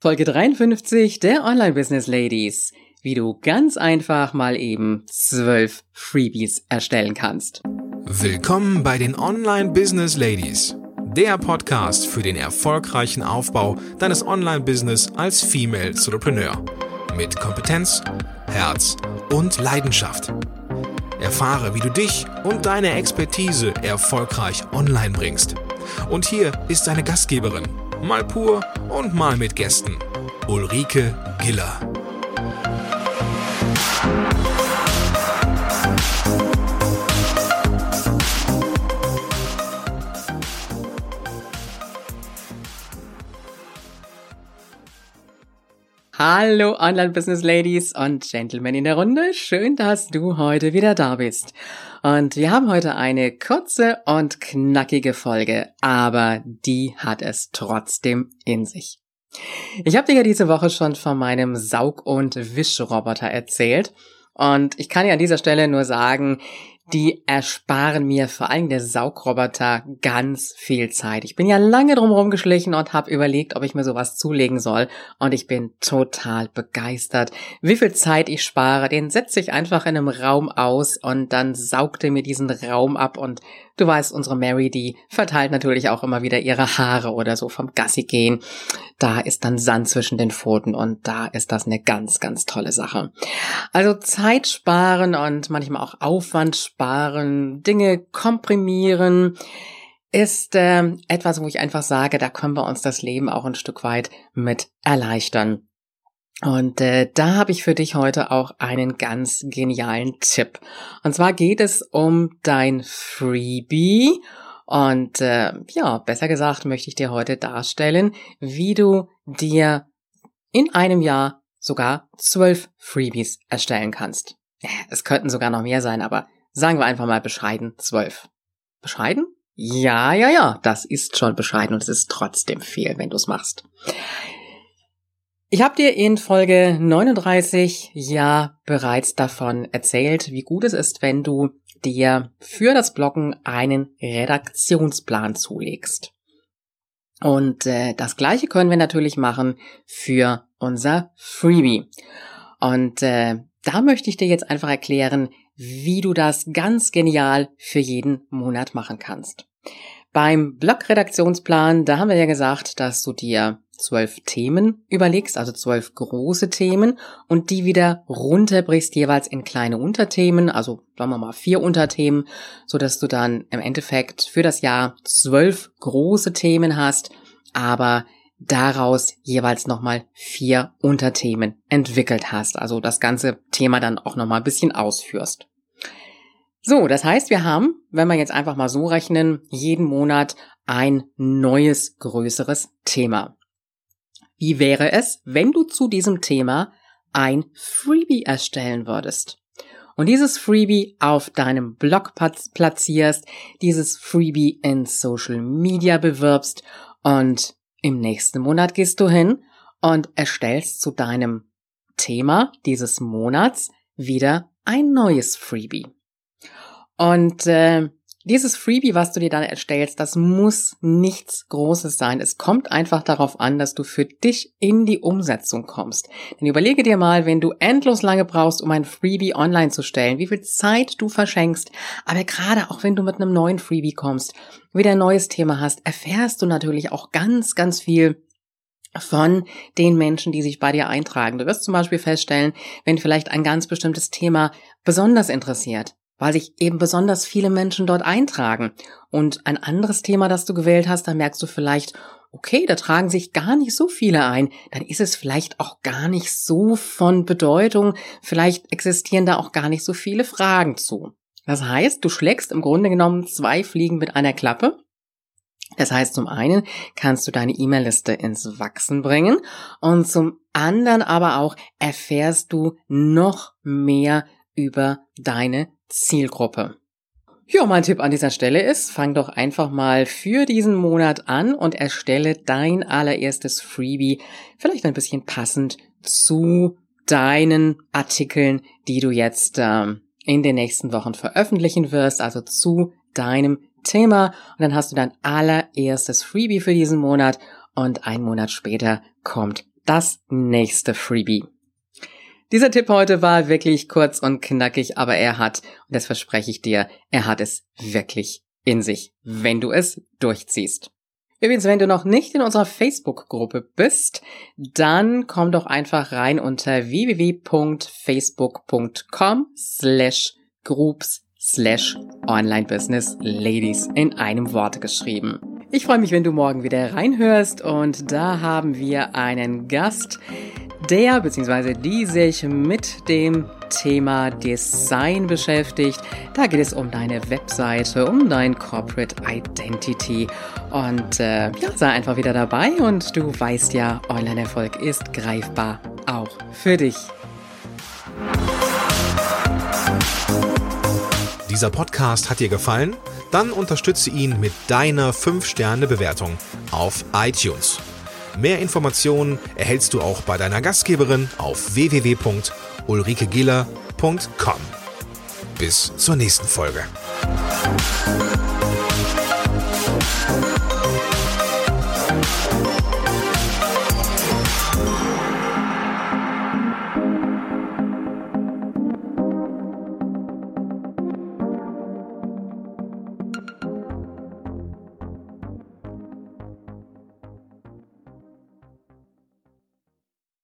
Folge 53 der Online Business Ladies. Wie du ganz einfach mal eben zwölf Freebies erstellen kannst. Willkommen bei den Online Business Ladies. Der Podcast für den erfolgreichen Aufbau deines Online-Business als Female Entrepreneur. Mit Kompetenz, Herz und Leidenschaft. Erfahre, wie du dich und deine Expertise erfolgreich online bringst. Und hier ist deine Gastgeberin, mal pur und mal mit Gästen. Ulrike Giller. Hallo Online Business Ladies und Gentlemen in der Runde. Schön, dass du heute wieder da bist. Und wir haben heute eine kurze und knackige Folge, aber die hat es trotzdem in sich. Ich habe dir ja diese Woche schon von meinem Saug- und Wischroboter erzählt. Und ich kann dir an dieser Stelle nur sagen, die ersparen mir vor allem der Saugroboter ganz viel Zeit. Ich bin ja lange drum geschlichen und habe überlegt, ob ich mir sowas zulegen soll und ich bin total begeistert, wie viel Zeit ich spare. Den setze ich einfach in einem Raum aus und dann saugt er mir diesen Raum ab und du weißt, unsere Mary, die verteilt natürlich auch immer wieder ihre Haare oder so vom Gassi gehen. Da ist dann Sand zwischen den Pfoten und da ist das eine ganz, ganz tolle Sache. Also Zeit sparen und manchmal auch Aufwand sparen, Dinge komprimieren, ist äh, etwas, wo ich einfach sage, da können wir uns das Leben auch ein Stück weit mit erleichtern. Und äh, da habe ich für dich heute auch einen ganz genialen Tipp. Und zwar geht es um dein Freebie. Und äh, ja, besser gesagt möchte ich dir heute darstellen, wie du dir in einem Jahr sogar zwölf Freebies erstellen kannst. Es könnten sogar noch mehr sein, aber sagen wir einfach mal bescheiden zwölf. Bescheiden? Ja, ja, ja, das ist schon bescheiden und es ist trotzdem viel, wenn du es machst. Ich habe dir in Folge 39 ja bereits davon erzählt, wie gut es ist, wenn du dir für das Bloggen einen Redaktionsplan zulegst. Und äh, das gleiche können wir natürlich machen für unser Freebie. Und äh, da möchte ich dir jetzt einfach erklären, wie du das ganz genial für jeden Monat machen kannst. Beim Blog-Redaktionsplan, da haben wir ja gesagt, dass du dir zwölf Themen überlegst, also zwölf große Themen und die wieder runterbrichst jeweils in kleine Unterthemen, also sagen wir mal vier Unterthemen, so dass du dann im Endeffekt für das Jahr zwölf große Themen hast, aber daraus jeweils nochmal vier Unterthemen entwickelt hast, also das ganze Thema dann auch nochmal ein bisschen ausführst. So, das heißt, wir haben, wenn wir jetzt einfach mal so rechnen, jeden Monat ein neues, größeres Thema. Wie wäre es, wenn du zu diesem Thema ein Freebie erstellen würdest? Und dieses Freebie auf deinem Blog platzierst, dieses Freebie in Social Media bewirbst und im nächsten Monat gehst du hin und erstellst zu deinem Thema dieses Monats wieder ein neues Freebie. Und äh, dieses Freebie, was du dir dann erstellst, das muss nichts Großes sein. Es kommt einfach darauf an, dass du für dich in die Umsetzung kommst. Denn überlege dir mal, wenn du endlos lange brauchst, um ein Freebie online zu stellen, wie viel Zeit du verschenkst. Aber gerade auch wenn du mit einem neuen Freebie kommst, wieder ein neues Thema hast, erfährst du natürlich auch ganz, ganz viel von den Menschen, die sich bei dir eintragen. Du wirst zum Beispiel feststellen, wenn vielleicht ein ganz bestimmtes Thema besonders interessiert, weil sich eben besonders viele Menschen dort eintragen. Und ein anderes Thema, das du gewählt hast, da merkst du vielleicht, okay, da tragen sich gar nicht so viele ein, dann ist es vielleicht auch gar nicht so von Bedeutung, vielleicht existieren da auch gar nicht so viele Fragen zu. Das heißt, du schlägst im Grunde genommen zwei Fliegen mit einer Klappe. Das heißt, zum einen kannst du deine E-Mail-Liste ins Wachsen bringen und zum anderen aber auch erfährst du noch mehr über deine Zielgruppe. Ja, mein Tipp an dieser Stelle ist, fang doch einfach mal für diesen Monat an und erstelle dein allererstes Freebie, vielleicht ein bisschen passend zu deinen Artikeln, die du jetzt ähm, in den nächsten Wochen veröffentlichen wirst, also zu deinem Thema. Und dann hast du dein allererstes Freebie für diesen Monat und ein Monat später kommt das nächste Freebie. Dieser Tipp heute war wirklich kurz und knackig, aber er hat, und das verspreche ich dir, er hat es wirklich in sich, wenn du es durchziehst. Übrigens, wenn du noch nicht in unserer Facebook-Gruppe bist, dann komm doch einfach rein unter www.facebook.com slash groups slash online business ladies in einem Wort geschrieben. Ich freue mich, wenn du morgen wieder reinhörst und da haben wir einen Gast, der bzw. die sich mit dem Thema Design beschäftigt. Da geht es um deine Webseite, um dein Corporate Identity. Und äh, ja, sei einfach wieder dabei und du weißt ja, Online-Erfolg ist greifbar auch für dich. Dieser Podcast hat dir gefallen? Dann unterstütze ihn mit deiner 5-Sterne-Bewertung auf iTunes. Mehr Informationen erhältst du auch bei deiner Gastgeberin auf www.ulrikegiller.com. Bis zur nächsten Folge.